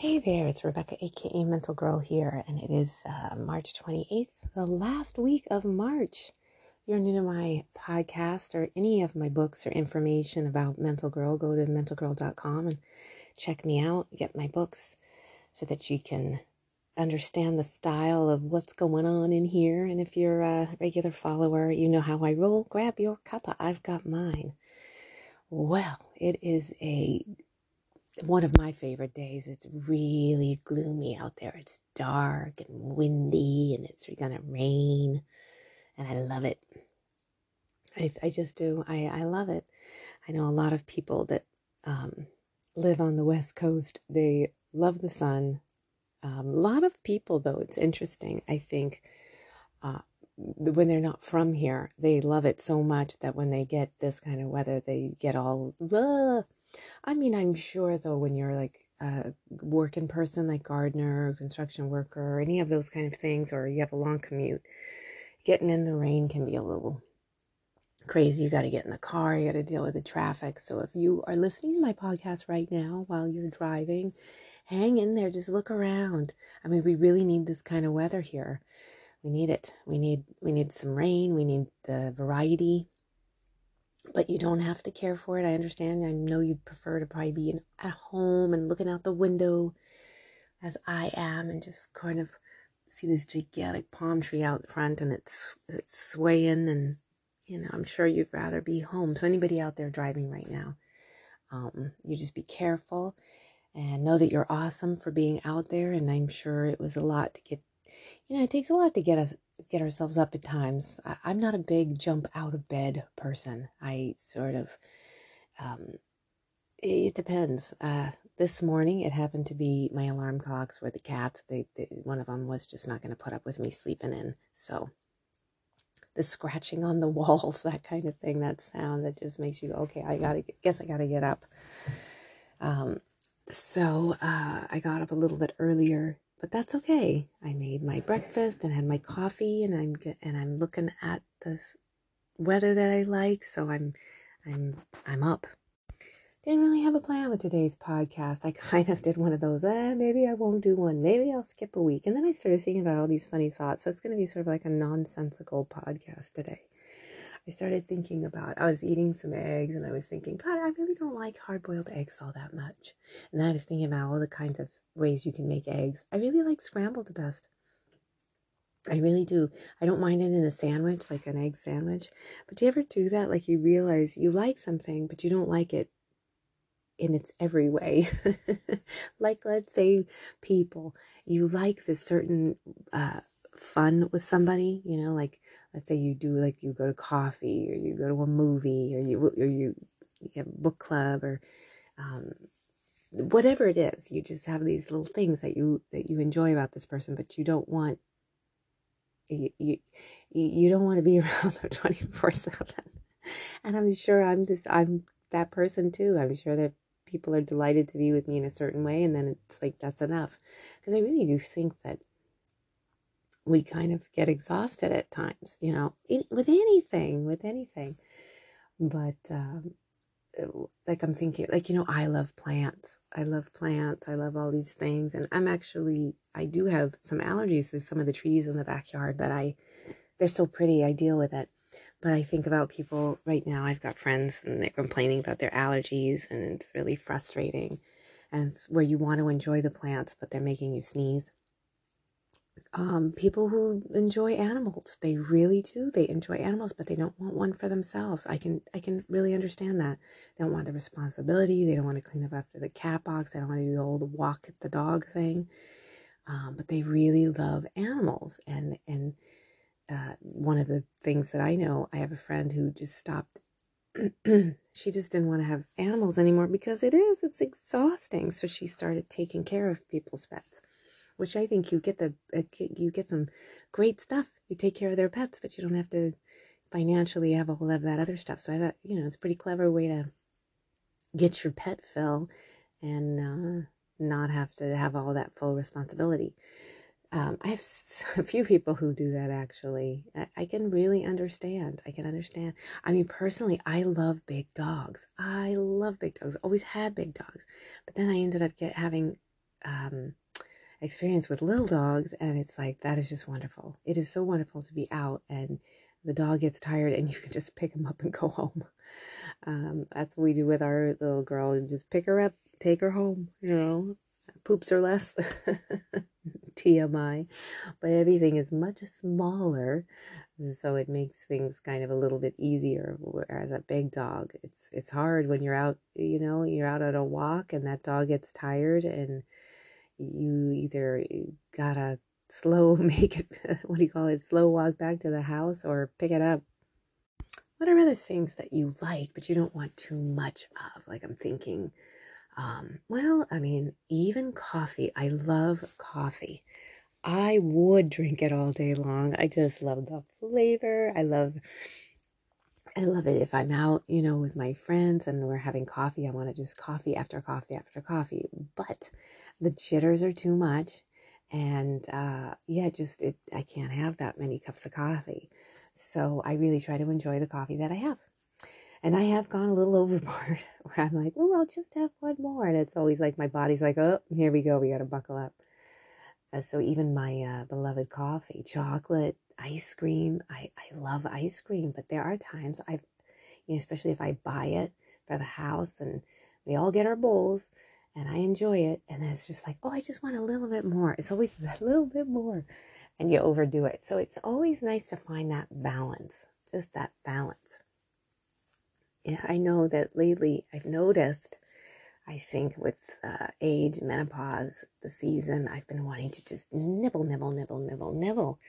Hey there, it's Rebecca, aka Mental Girl here, and it is uh, March 28th, the last week of March. If you're new to my podcast or any of my books or information about Mental Girl, go to mentalgirl.com and check me out, get my books so that you can understand the style of what's going on in here. And if you're a regular follower, you know how I roll. Grab your cuppa, I've got mine. Well, it is a one of my favorite days. It's really gloomy out there. It's dark and windy and it's going to rain. And I love it. I, I just do. I, I love it. I know a lot of people that um, live on the West Coast, they love the sun. Um, a lot of people, though, it's interesting. I think uh, when they're not from here, they love it so much that when they get this kind of weather, they get all, Ugh I mean, I'm sure though, when you're like a working person, like gardener, construction worker, or any of those kind of things, or you have a long commute, getting in the rain can be a little crazy. You got to get in the car, you got to deal with the traffic. So if you are listening to my podcast right now while you're driving, hang in there, just look around. I mean, we really need this kind of weather here. We need it. We need we need some rain. We need the variety but you don't have to care for it. I understand. I know you'd prefer to probably be in, at home and looking out the window as I am and just kind of see this gigantic palm tree out front and it's it's swaying and you know, I'm sure you'd rather be home. So anybody out there driving right now, um, you just be careful and know that you're awesome for being out there and I'm sure it was a lot to get you know, it takes a lot to get us get ourselves up at times. I, am not a big jump out of bed person. I sort of, um, it depends. Uh, this morning, it happened to be my alarm clocks were the cats. They, they one of them was just not going to put up with me sleeping in. So the scratching on the walls, that kind of thing, that sound that just makes you go, okay, I gotta guess I gotta get up. Um, so uh, I got up a little bit earlier but that's okay. I made my breakfast and had my coffee, and I'm and I'm looking at this weather that I like, so I'm I'm I'm up. Didn't really have a plan with today's podcast. I kind of did one of those. Eh, maybe I won't do one. Maybe I'll skip a week, and then I started thinking about all these funny thoughts. So it's going to be sort of like a nonsensical podcast today. I started thinking about I was eating some eggs and I was thinking, God, I really don't like hard boiled eggs all that much. And I was thinking about all the kinds of ways you can make eggs. I really like scrambled the best. I really do. I don't mind it in a sandwich, like an egg sandwich. But do you ever do that? Like you realize you like something, but you don't like it in its every way. like, let's say, people, you like this certain uh, fun with somebody, you know, like let's say you do like you go to coffee or you go to a movie or you or you, you have a book club or um, whatever it is, you just have these little things that you that you enjoy about this person, but you don't want you you, you don't want to be around them 24 7 and i'm sure i'm this i'm that person too. I'm sure that people are delighted to be with me in a certain way and then it's like that's enough. Because i really do think that we kind of get exhausted at times, you know, in, with anything, with anything. But um, uh, like I'm thinking, like, you know, I love plants. I love plants. I love all these things. And I'm actually, I do have some allergies to some of the trees in the backyard, but I, they're so pretty. I deal with it. But I think about people right now. I've got friends and they're complaining about their allergies, and it's really frustrating. And it's where you want to enjoy the plants, but they're making you sneeze um, people who enjoy animals. They really do. They enjoy animals, but they don't want one for themselves. I can I can really understand that. They don't want the responsibility. They don't want to clean up after the cat box. They don't want to do the old walk at the dog thing. Um, but they really love animals. And and uh, one of the things that I know, I have a friend who just stopped. she just didn't want to have animals anymore because it is it's exhausting. So she started taking care of people's pets which I think you get the uh, you get some great stuff. You take care of their pets, but you don't have to financially have all of that other stuff. So I thought, you know, it's a pretty clever way to get your pet fill and uh, not have to have all that full responsibility. Um, I have a few people who do that actually. I, I, can really understand. I can understand. I mean, personally, I love big dogs. I love big dogs. Always had big dogs, but then I ended up get having um, experience with little dogs, and it's like that is just wonderful. It is so wonderful to be out and the dog gets tired and you can just pick him up and go home. Um, that's what we do with our little girl and just pick her up, take her home, you know, poops or less. TMI, but everything is much smaller, so it makes things kind of a little bit easier. Whereas a big dog, it's it's hard when you're out, you know, you're out on a walk and that dog gets tired and you either gotta slow make it what do you call it slow walk back to the house or pick it up. What are other things that you like but you don't want too much of? Like i'm thinking um, well i mean even coffee. I love coffee. I would drink it all day long. I just love the flavor. I love I love it. If I'm out, you know, with my friends and we're having coffee. I want to just coffee after coffee after coffee. But the jitters are too much and uh, yeah just it i can't have that many cups of coffee. So i really try to enjoy the coffee that i have. And i have gone a little overboard where i'm like oh i'll just have one more. And it's always like my body's like oh here we go we got to buckle up. Uh, so even my uh, beloved coffee chocolate ice cream I, I love ice cream but there are times i've you know especially if i buy it for the house and we all get our bowls and I enjoy it. And it's just like, oh, I just want a little bit more. It's always a little bit more. And you overdo it. So it's always nice to find that balance, just that balance. Yeah, I know that lately I've noticed, I think with uh, age, menopause, the season, I've been wanting to just nibble, nibble, nibble, nibble, nibble.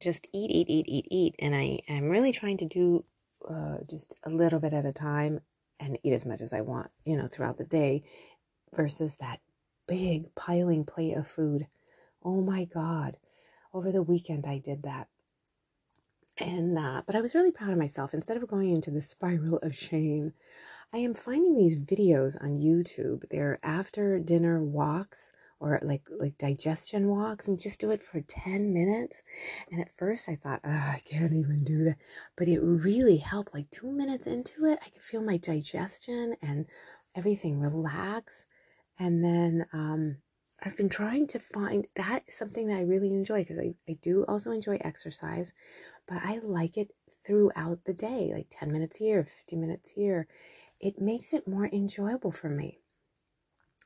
Just eat, eat, eat, eat, eat. And I am really trying to do uh, just a little bit at a time and eat as much as I want, you know, throughout the day versus that big piling plate of food. Oh my God. Over the weekend, I did that. And, uh, but I was really proud of myself. Instead of going into the spiral of shame, I am finding these videos on YouTube. They're after dinner walks or like like digestion walks and just do it for 10 minutes and at first i thought i can't even do that but it really helped like two minutes into it i could feel my digestion and everything relax and then um, I've been trying to find that is something that I really enjoy because I, I do also enjoy exercise, but I like it throughout the day, like 10 minutes here, 50 minutes here. It makes it more enjoyable for me.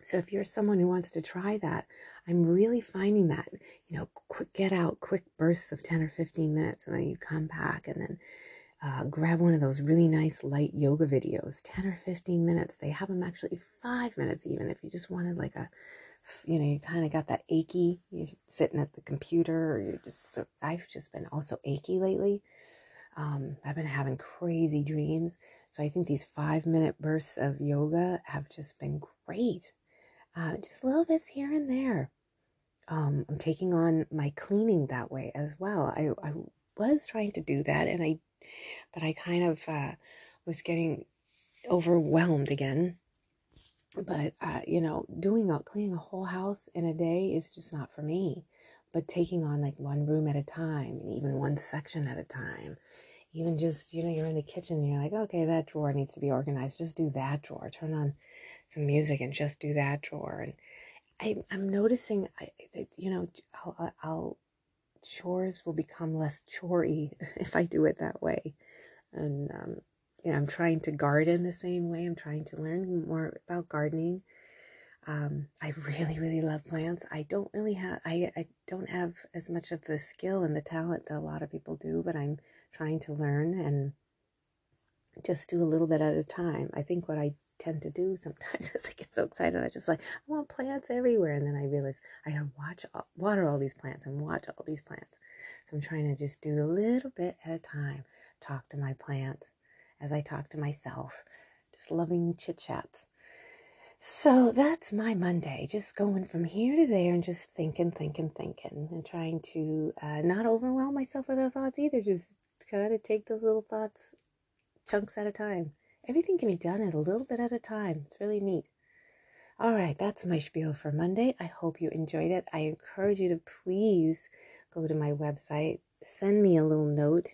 So if you're someone who wants to try that, I'm really finding that, you know, quick get out, quick bursts of 10 or 15 minutes, and then you come back and then uh, grab one of those really nice light yoga videos 10 or 15 minutes. They have them actually five minutes even if you just wanted like a you know you kind of got that achy you're sitting at the computer or you're just so i've just been also achy lately. Um, i've been having crazy dreams. So i think these five minute bursts of yoga have just been great. Uh, just little bits here and there. Um, i'm taking on my cleaning that way as well. I, I was trying to do that and i but I kind of uh, was getting overwhelmed again. But uh, you know, doing a cleaning a whole house in a day is just not for me. But taking on like one room at a time, and even one section at a time, even just you know, you're in the kitchen, and you're like, okay, that drawer needs to be organized. Just do that drawer. Turn on some music and just do that drawer. And I, I'm noticing, I, you know, I'll, I'll chores will become less chory if I do it that way. And um, yeah, I'm trying to garden the same way. I'm trying to learn more about gardening. Um, I really, really love plants. I don't really have, I, I don't have as much of the skill and the talent that a lot of people do, but I'm trying to learn and just do a little bit at a time. I think what I tend to do sometimes is I get so excited. I just like, I want plants everywhere. And then I realize I gotta watch, all, water all these plants and watch all these plants. So I'm trying to just do a little bit at a time. Talk to my plants as I talk to myself. Just loving chit chats. So that's my Monday, just going from here to there and just thinking, thinking, thinking, and trying to uh, not overwhelm myself with the thoughts either. Just kind of take those little thoughts chunks at a time everything can be done at a little bit at a time. It's really neat. All right, that's my spiel for Monday. I hope you enjoyed it. I encourage you to please go to my website, send me a little note,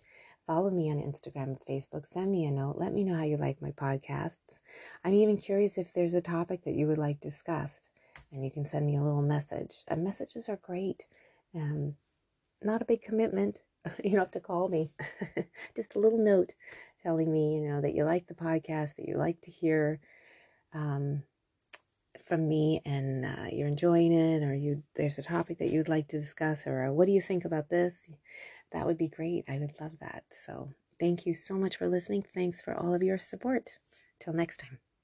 follow me on Instagram Facebook, send me a note, let me know how you like my podcasts. I'm even curious if there's a topic that you would like discussed. and you can send me a little message. And messages are great. Um, not a big commitment. You don't have to call me. Just a little note telling me, you know, that you like the podcast, that you like to hear um, from me, and uh, you're enjoying it, or you there's a topic that you'd like to discuss, or uh, what do you think about this? That would be great. I would love that. So thank you so much for listening. Thanks for all of your support. Till next time.